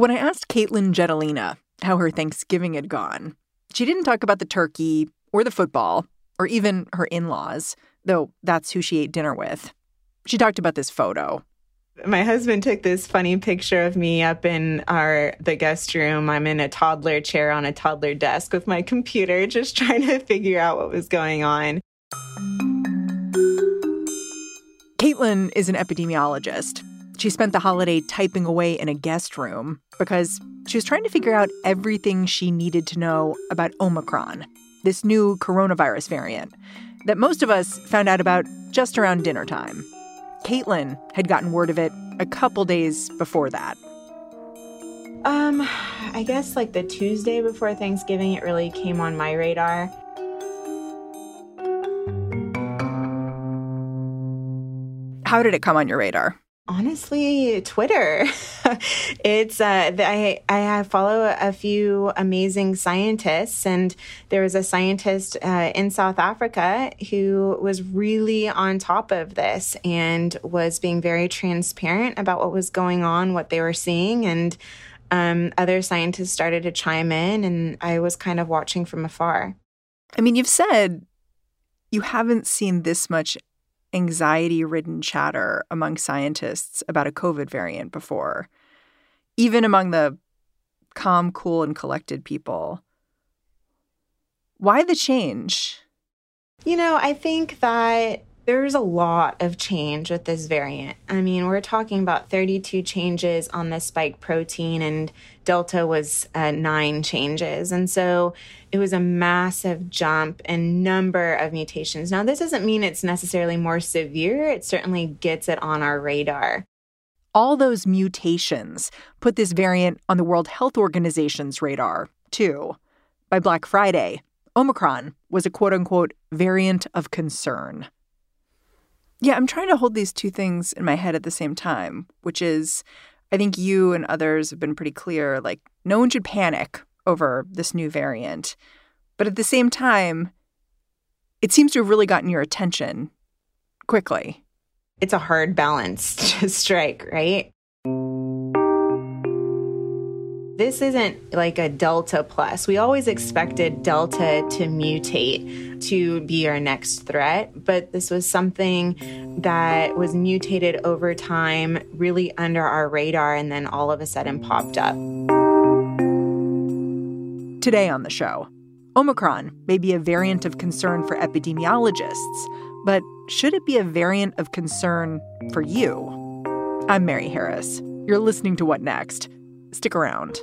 When I asked Katelyn Jetelina how her Thanksgiving had gone, she didn't talk about the turkey or the football or even her in laws, though that's who she ate dinner with. She talked about this photo. My husband took this funny picture of me up in our the guest room. I'm in a toddler chair on a toddler desk with my computer just trying to figure out what was going on. Katelyn is an epidemiologist. She spent the holiday typing away in a guest room because she was trying to figure out everything she needed to know about Omicron, this new coronavirus variant that most of us found out about just around dinner time. Katelyn had gotten word of it a couple days before that. Um, I guess like the Tuesday before Thanksgiving, it really came on my radar. How did it come on your radar? Honestly twitter. It's uh i i follow a few amazing scientists and there was a scientist uh, in south africa who was really on top of this and was being very transparent about what was going on what they were seeing and um, other scientists started to chime in and i was kind of watching from afar. I mean you've said you haven't seen this much anxiety ridden chatter among scientists about a COVID variant before, even among the calm, cool, and collected people. Why the change? You know, I think that there's a lot of change with this variant. I mean, we're talking about 32 changes on the spike protein, and Delta was uh, nine changes. And so it was a massive jump in number of mutations. Now, this doesn't mean it's necessarily more severe, it certainly gets it on our radar. All those mutations put this variant on the World Health Organization's radar, too. By Black Friday, Omicron was a quote unquote variant of concern. Yeah, I'm trying to hold these two things in my head at the same time, which is I think you and others have been pretty clear like no one should panic over this new variant. But at the same time, it seems to have really gotten your attention quickly. It's a hard balance to strike, right? This isn't like a Delta plus. We always expected Delta to mutate to be our next threat, but this was something that was mutated over time, really under our radar, and then all of a sudden popped up. Today on the show, Omicron may be a variant of concern for epidemiologists, but should it be a variant of concern for you? I'm Mary Harris. You're listening to What Next? Stick around.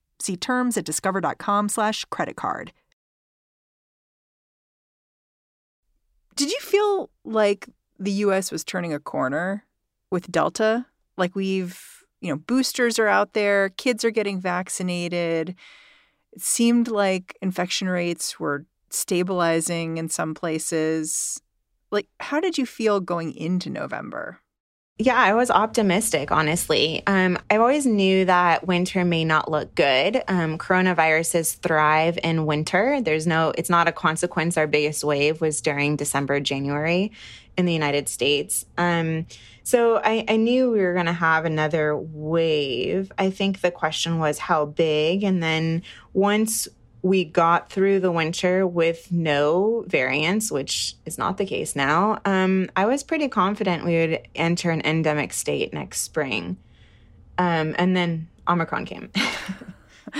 See terms at discover.com slash credit card. Did you feel like the US was turning a corner with Delta? Like we've, you know, boosters are out there, kids are getting vaccinated. It seemed like infection rates were stabilizing in some places. Like, how did you feel going into November? Yeah, I was optimistic, honestly. Um, I always knew that winter may not look good. Um, coronaviruses thrive in winter. There's no, it's not a consequence. Our biggest wave was during December, January in the United States. Um, so I, I knew we were going to have another wave. I think the question was how big. And then once we got through the winter with no variants, which is not the case now, um, I was pretty confident we would enter an endemic state next spring. Um, and then Omicron came.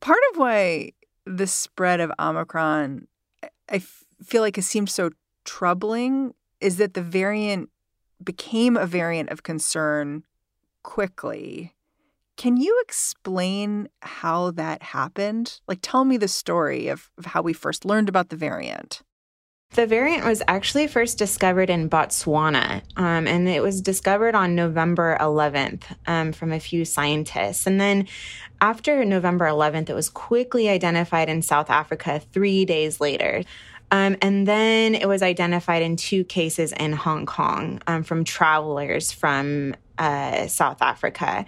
Part of why the spread of Omicron, I feel like it seemed so troubling, is that the variant became a variant of concern quickly. Can you explain how that happened? Like, tell me the story of, of how we first learned about the variant. The variant was actually first discovered in Botswana, um, and it was discovered on November 11th um, from a few scientists. And then after November 11th, it was quickly identified in South Africa three days later. Um, and then it was identified in two cases in Hong Kong um, from travelers from uh, South Africa.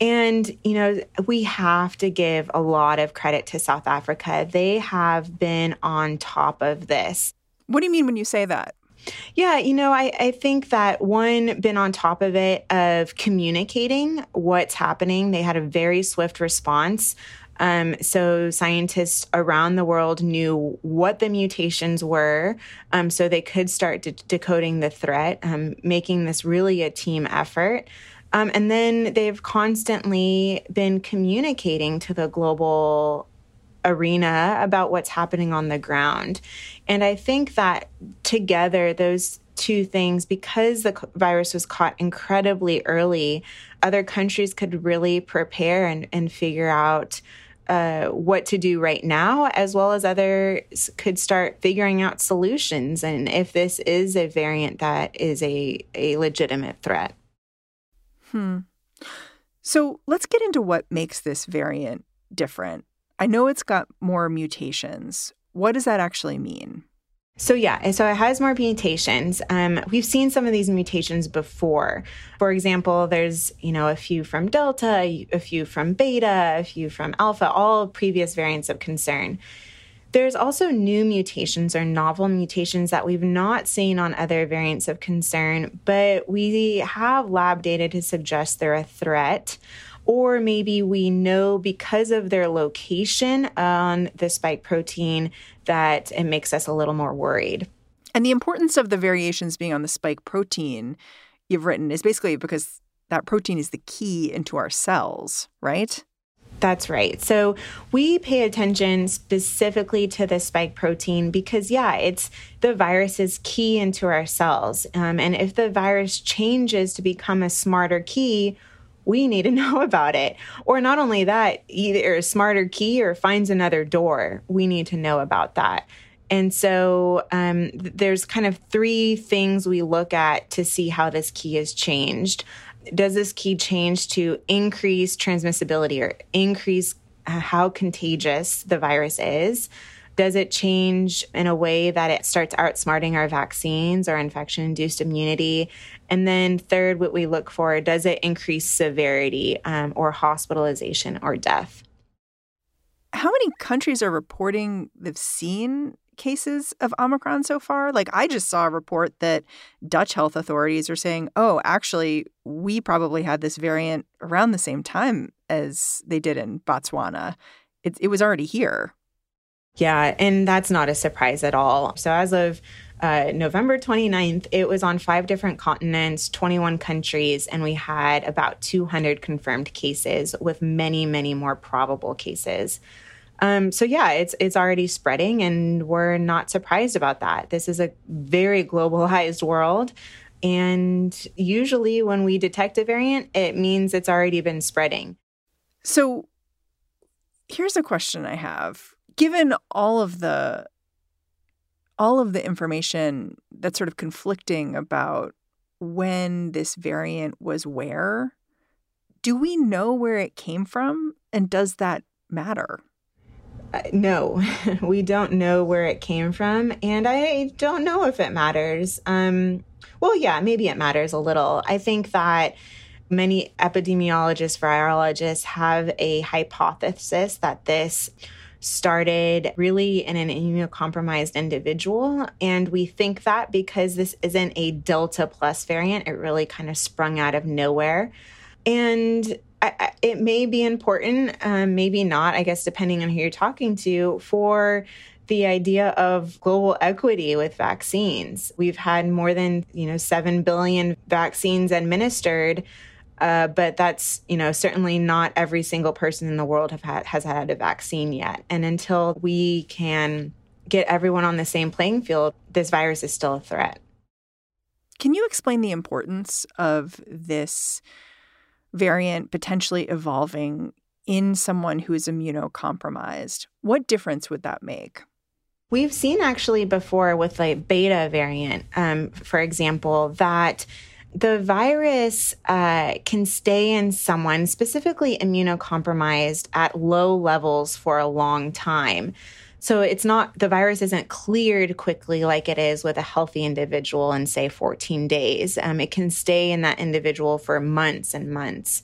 And, you know, we have to give a lot of credit to South Africa. They have been on top of this. What do you mean when you say that? Yeah, you know, I, I think that one, been on top of it of communicating what's happening. They had a very swift response. Um, so scientists around the world knew what the mutations were, um, so they could start de- decoding the threat, um, making this really a team effort. Um, and then they've constantly been communicating to the global arena about what's happening on the ground. And I think that together, those two things, because the virus was caught incredibly early, other countries could really prepare and, and figure out uh, what to do right now, as well as others could start figuring out solutions. And if this is a variant that is a, a legitimate threat. Hmm. So let's get into what makes this variant different. I know it's got more mutations. What does that actually mean? So yeah, so it has more mutations. Um, we've seen some of these mutations before. For example, there's you know a few from Delta, a few from Beta, a few from Alpha, all previous variants of concern. There's also new mutations or novel mutations that we've not seen on other variants of concern, but we have lab data to suggest they're a threat or maybe we know because of their location on the spike protein that it makes us a little more worried. And the importance of the variations being on the spike protein you've written is basically because that protein is the key into our cells, right? That's right. So we pay attention specifically to the spike protein because, yeah, it's the virus is key into our cells. Um, and if the virus changes to become a smarter key, we need to know about it. Or not only that, either a smarter key or finds another door. We need to know about that. And so um, there's kind of three things we look at to see how this key has changed. Does this key change to increase transmissibility or increase uh, how contagious the virus is? Does it change in a way that it starts outsmarting our vaccines or infection induced immunity? And then, third, what we look for does it increase severity um, or hospitalization or death? How many countries are reporting they've seen cases of Omicron so far? Like, I just saw a report that Dutch health authorities are saying, oh, actually, we probably had this variant around the same time as they did in Botswana. It, it was already here. Yeah, and that's not a surprise at all. So, as of uh, November 29th, it was on five different continents, 21 countries, and we had about 200 confirmed cases with many, many more probable cases. Um, so yeah, it's it's already spreading, and we're not surprised about that. This is a very globalized world, and usually when we detect a variant, it means it's already been spreading. So here's a question I have given all of the all of the information that's sort of conflicting about when this variant was where, do we know where it came from? And does that matter? Uh, no, we don't know where it came from. And I don't know if it matters. Um, well, yeah, maybe it matters a little. I think that many epidemiologists, virologists have a hypothesis that this started really in an immunocompromised individual. And we think that because this isn't a Delta plus variant, it really kind of sprung out of nowhere. And I, it may be important, um, maybe not, I guess, depending on who you're talking to, for the idea of global equity with vaccines. We've had more than, you know, 7 billion vaccines administered uh, but that's you know certainly not every single person in the world have had has had a vaccine yet. And until we can get everyone on the same playing field, this virus is still a threat. Can you explain the importance of this variant potentially evolving in someone who is immunocompromised? What difference would that make? We've seen actually before with like beta variant, um, for example, that the virus uh, can stay in someone, specifically immunocompromised, at low levels for a long time. So it's not, the virus isn't cleared quickly like it is with a healthy individual in, say, 14 days. Um, it can stay in that individual for months and months.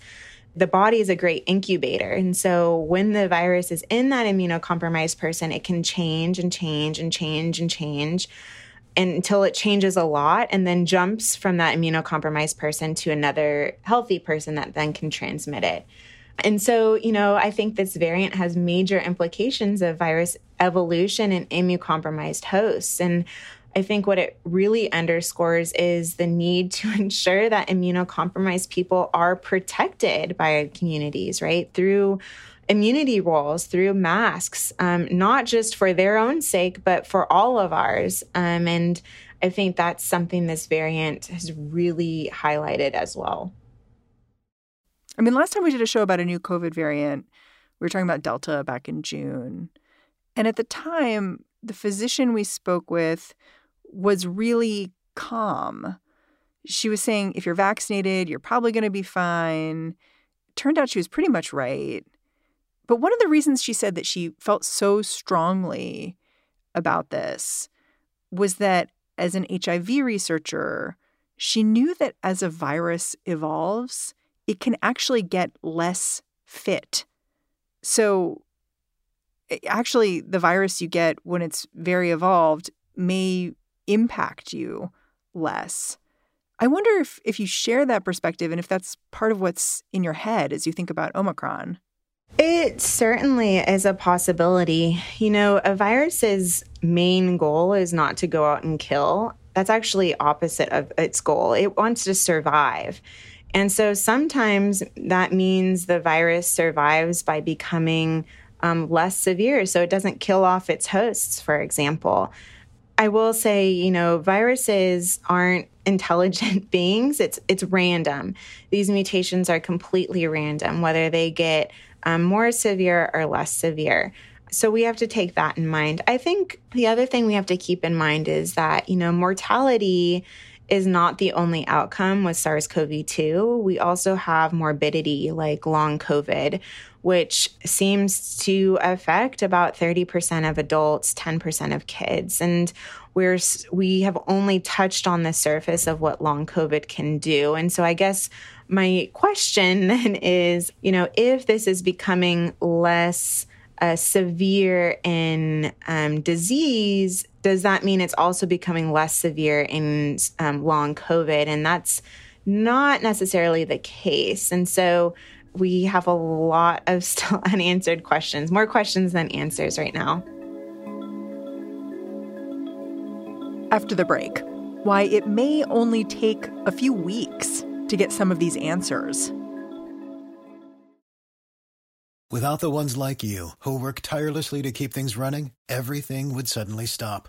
The body is a great incubator. And so when the virus is in that immunocompromised person, it can change and change and change and change until it changes a lot and then jumps from that immunocompromised person to another healthy person that then can transmit it. And so, you know, I think this variant has major implications of virus evolution in immunocompromised hosts. And I think what it really underscores is the need to ensure that immunocompromised people are protected by communities, right? Through immunity roles, through masks, um, not just for their own sake, but for all of ours. Um, and I think that's something this variant has really highlighted as well. I mean, last time we did a show about a new COVID variant, we were talking about Delta back in June. And at the time, the physician we spoke with was really calm. She was saying, if you're vaccinated, you're probably going to be fine. Turned out she was pretty much right. But one of the reasons she said that she felt so strongly about this was that as an HIV researcher, she knew that as a virus evolves, it can actually get less fit. So, actually, the virus you get when it's very evolved may impact you less. I wonder if, if you share that perspective and if that's part of what's in your head as you think about Omicron. It certainly is a possibility. You know, a virus's main goal is not to go out and kill. That's actually opposite of its goal. It wants to survive. And so sometimes that means the virus survives by becoming um, less severe. So it doesn't kill off its hosts, for example. I will say, you know, viruses aren't intelligent beings. It's it's random. These mutations are completely random, whether they get um, more severe or less severe. So we have to take that in mind. I think the other thing we have to keep in mind is that, you know, mortality is not the only outcome with SARS CoV 2. We also have morbidity like long COVID, which seems to affect about 30% of adults, 10% of kids. And we're, we have only touched on the surface of what long COVID can do. And so I guess my question then is, you know, if this is becoming less uh, severe in um, disease, does that mean it's also becoming less severe in um, long COVID? And that's not necessarily the case. And so we have a lot of still unanswered questions, more questions than answers right now. After the break, why it may only take a few weeks to get some of these answers. Without the ones like you, who work tirelessly to keep things running, everything would suddenly stop.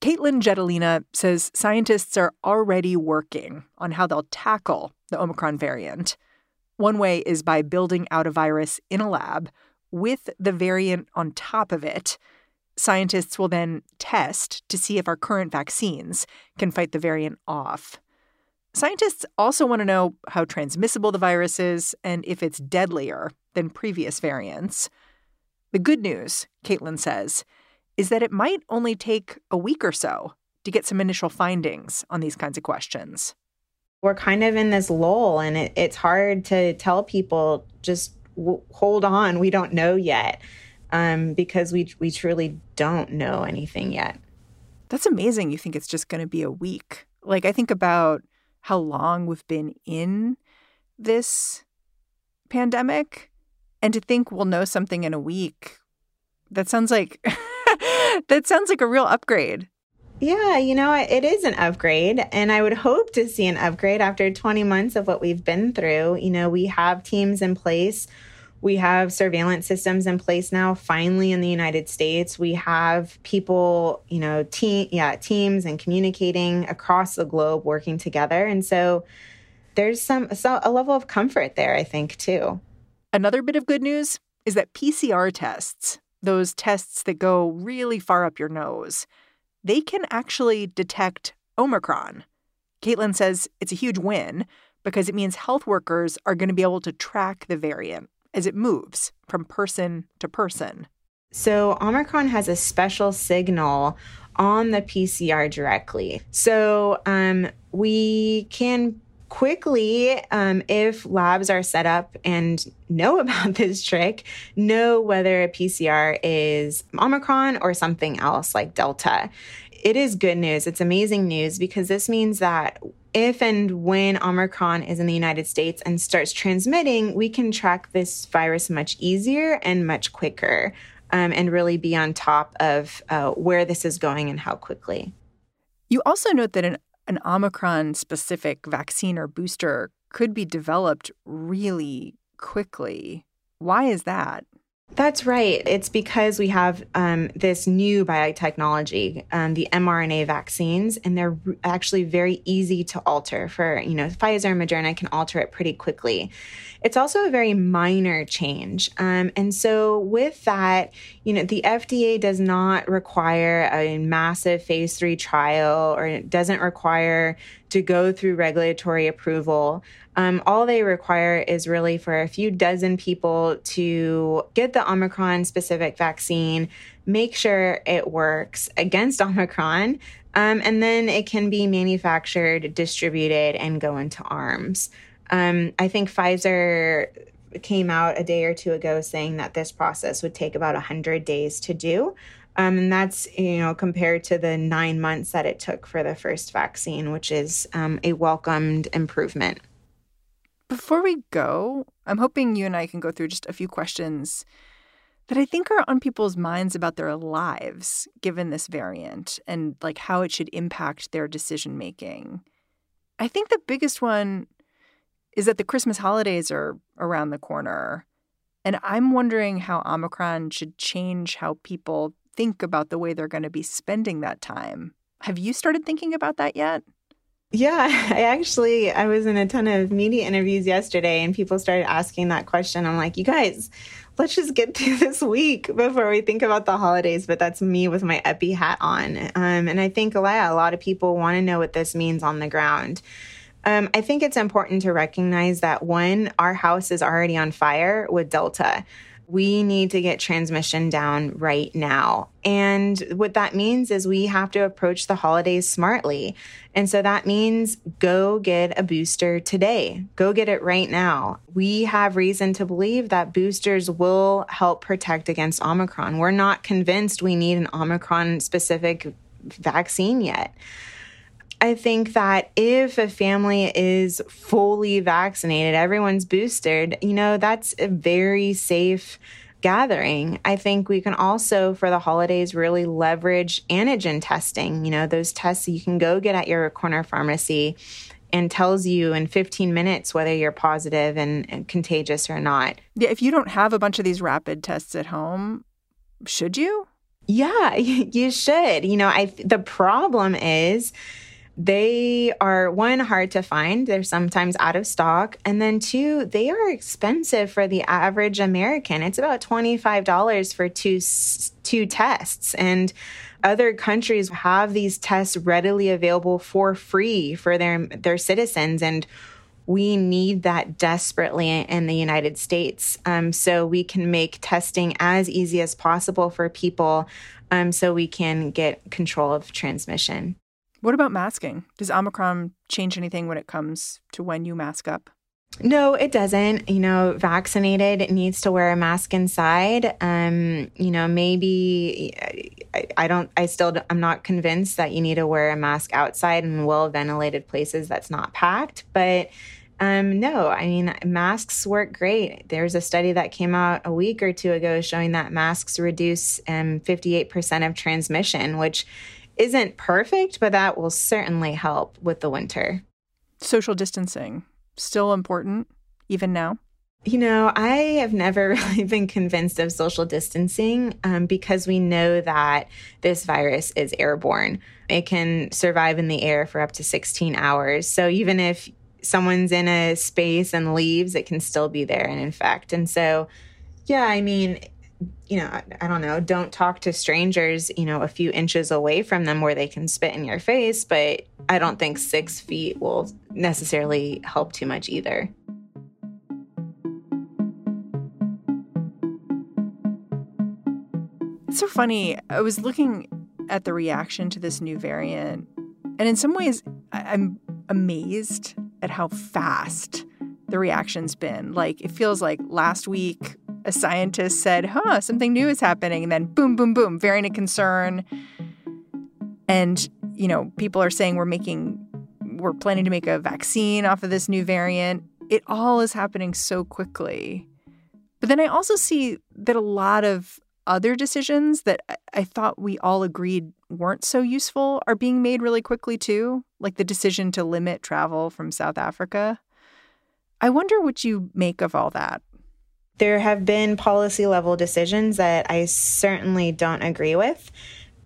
Katelyn Jetelina says scientists are already working on how they'll tackle the Omicron variant. One way is by building out a virus in a lab with the variant on top of it. Scientists will then test to see if our current vaccines can fight the variant off. Scientists also want to know how transmissible the virus is and if it's deadlier than previous variants. The good news, Katelyn says, is that it might only take a week or so to get some initial findings on these kinds of questions. We're kind of in this lull, and it, it's hard to tell people just w- hold on, we don't know yet, um, because we we truly don't know anything yet. That's amazing. You think it's just going to be a week? Like I think about how long we've been in this pandemic, and to think we'll know something in a week. That sounds like that sounds like a real upgrade. Yeah, you know, it is an upgrade, and I would hope to see an upgrade after 20 months of what we've been through. You know, we have teams in place. We have surveillance systems in place now, finally in the United States. We have people, you know, team, yeah, teams and communicating across the globe working together. And so there's some, so a level of comfort there, I think, too. Another bit of good news is that PCR tests, those tests that go really far up your nose, they can actually detect Omicron. Katelyn says it's a huge win because it means health workers are going to be able to track the variant as it moves from person to person. So, Omicron has a special signal on the PCR directly. So, um, we can quickly, um, if labs are set up and know about this trick, know whether a PCR is Omicron or something else like Delta. It is good news. It's amazing news because this means that if and when Omicron is in the United States and starts transmitting, we can track this virus much easier and much quicker um, and really be on top of uh, where this is going and how quickly. You also note that an an Omicron specific vaccine or booster could be developed really quickly. Why is that? That's right. It's because we have um, this new biotechnology, um, the mRNA vaccines, and they're actually very easy to alter. For you know, Pfizer and Moderna can alter it pretty quickly. It's also a very minor change, um, and so with that, you know, the FDA does not require a massive phase three trial, or it doesn't require to go through regulatory approval. Um, all they require is really for a few dozen people to get the Omicron specific vaccine, make sure it works against Omicron, um, and then it can be manufactured, distributed, and go into arms. Um, I think Pfizer came out a day or two ago saying that this process would take about 100 days to do. Um, and that's, you know, compared to the nine months that it took for the first vaccine, which is um, a welcomed improvement. Before we go, I'm hoping you and I can go through just a few questions that I think are on people's minds about their lives given this variant and like how it should impact their decision making. I think the biggest one is that the Christmas holidays are around the corner. And I'm wondering how Omicron should change how people think about the way they're going to be spending that time. Have you started thinking about that yet? Yeah, I actually I was in a ton of media interviews yesterday and people started asking that question. I'm like, "You guys, let's just get through this week before we think about the holidays." But that's me with my epi hat on. Um, and I think a lot, a lot of people want to know what this means on the ground. Um, I think it's important to recognize that one, our house is already on fire with Delta we need to get transmission down right now. And what that means is we have to approach the holidays smartly. And so that means go get a booster today. Go get it right now. We have reason to believe that boosters will help protect against Omicron. We're not convinced we need an Omicron specific vaccine yet. I think that if a family is fully vaccinated, everyone's boosted, you know, that's a very safe gathering. I think we can also, for the holidays, really leverage antigen testing. You know, those tests you can go get at your corner pharmacy and tells you in 15 minutes whether you're positive and, and contagious or not. Yeah, if you don't have a bunch of these rapid tests at home, should you? Yeah, you should. You know, I the problem is they are one hard to find. They're sometimes out of stock. And then two they are expensive for the average american. It's about $25 for two two tests. And other countries have these tests readily available for free for their their citizens. And we need that desperately in the United States. Um, so we can make testing as easy as possible for people. Um, so we can get control of transmission. What about masking? Does Omicron change anything when it comes to when you mask up? No, it doesn't. You know, vaccinated needs to wear a mask inside. Um, you know, maybe I, I don't, I still, I'm not convinced that you need to wear a mask outside in well ventilated places that's not packed. But um, no, I mean, masks work great. There's a study that came out a week or two ago showing that masks reduce um, 58% of transmission, which isn't perfect, but that will certainly help with the winter. Social distancing, still important, even now? You know, I have never really been convinced of social distancing um, because we know that this virus is airborne. It can survive in the air for up to 16 hours. So even if someone's in a space and leaves, it can still be there and infect. And so, yeah, I mean, you know, I, I, don't know, don't talk to strangers, you know, a few inches away from them where they can spit in your face. But I don't think six feet will necessarily help too much either. It's so funny. I was looking at the reaction to this new variant, and in some ways, I'm amazed at how fast the reaction's been. Like, it feels like last week a scientist said, huh, something new is happening. And then boom, boom, boom, variant of concern. And, you know, people are saying we're making, we're planning to make a vaccine off of this new variant. It all is happening so quickly. But then I also see that a lot of other decisions that I thought we all agreed weren't so useful are being made really quickly too, like the decision to limit travel from South Africa. I wonder what you make of all that. There have been policy level decisions that I certainly don't agree with.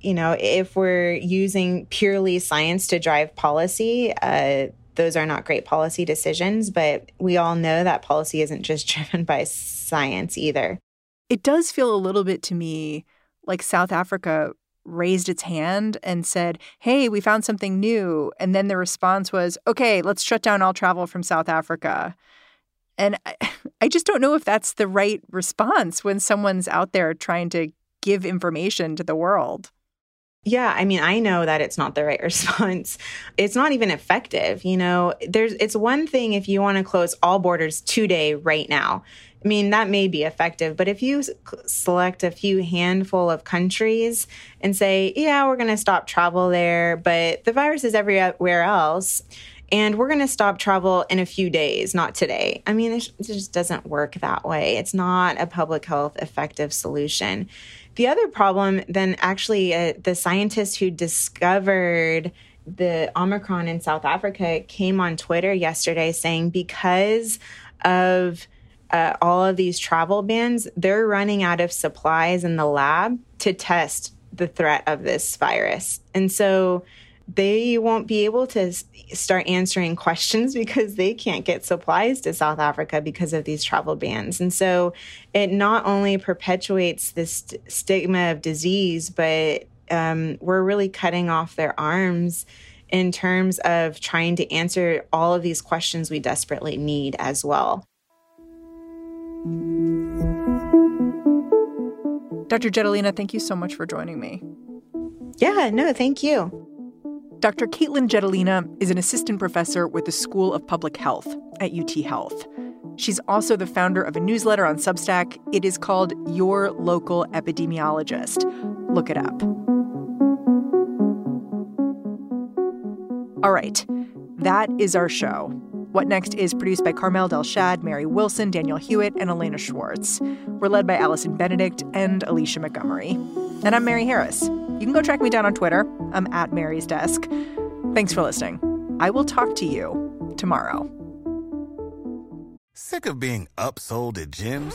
You know, if we're using purely science to drive policy, uh, those are not great policy decisions, but we all know that policy isn't just driven by science either. It does feel a little bit to me like South Africa raised its hand and said, Hey, we found something new. And then the response was, Okay, let's shut down all travel from South Africa. And I, I just don't know if that's the right response when someone's out there trying to give information to the world. Yeah, I mean, I know that it's not the right response. It's not even effective. You know, there's it's one thing if you want to close all borders today right now. I mean, that may be effective, but if you select a few handful of countries and say, "Yeah, we're going to stop travel there, but the virus is everywhere else." And we're going to stop travel in a few days, not today. I mean, it just doesn't work that way. It's not a public health effective solution. The other problem, then, actually, uh, the scientist who discovered the Omicron in South Africa came on Twitter yesterday saying because of uh, all of these travel bans, they're running out of supplies in the lab to test the threat of this virus. And so, they won't be able to start answering questions because they can't get supplies to South Africa because of these travel bans. And so it not only perpetuates this st- stigma of disease, but um, we're really cutting off their arms in terms of trying to answer all of these questions we desperately need as well. Dr. Jetelina, thank you so much for joining me. Yeah, no, thank you. Dr. Katelyn Jetelina is an assistant professor with the School of Public Health at UT Health. She's also the founder of a newsletter on Substack. It is called Your Local Epidemiologist. Look it up. All right, that is our show. What Next is produced by Carmel Delshad, Mary Wilson, Daniel Hewitt, and Elena Schwartz. We're led by Allison Benedict and Alicia Montgomery. And I'm Mary Harris. You can go track me down on Twitter. I'm at Mary's Desk. Thanks for listening. I will talk to you tomorrow. Sick of being upsold at gyms?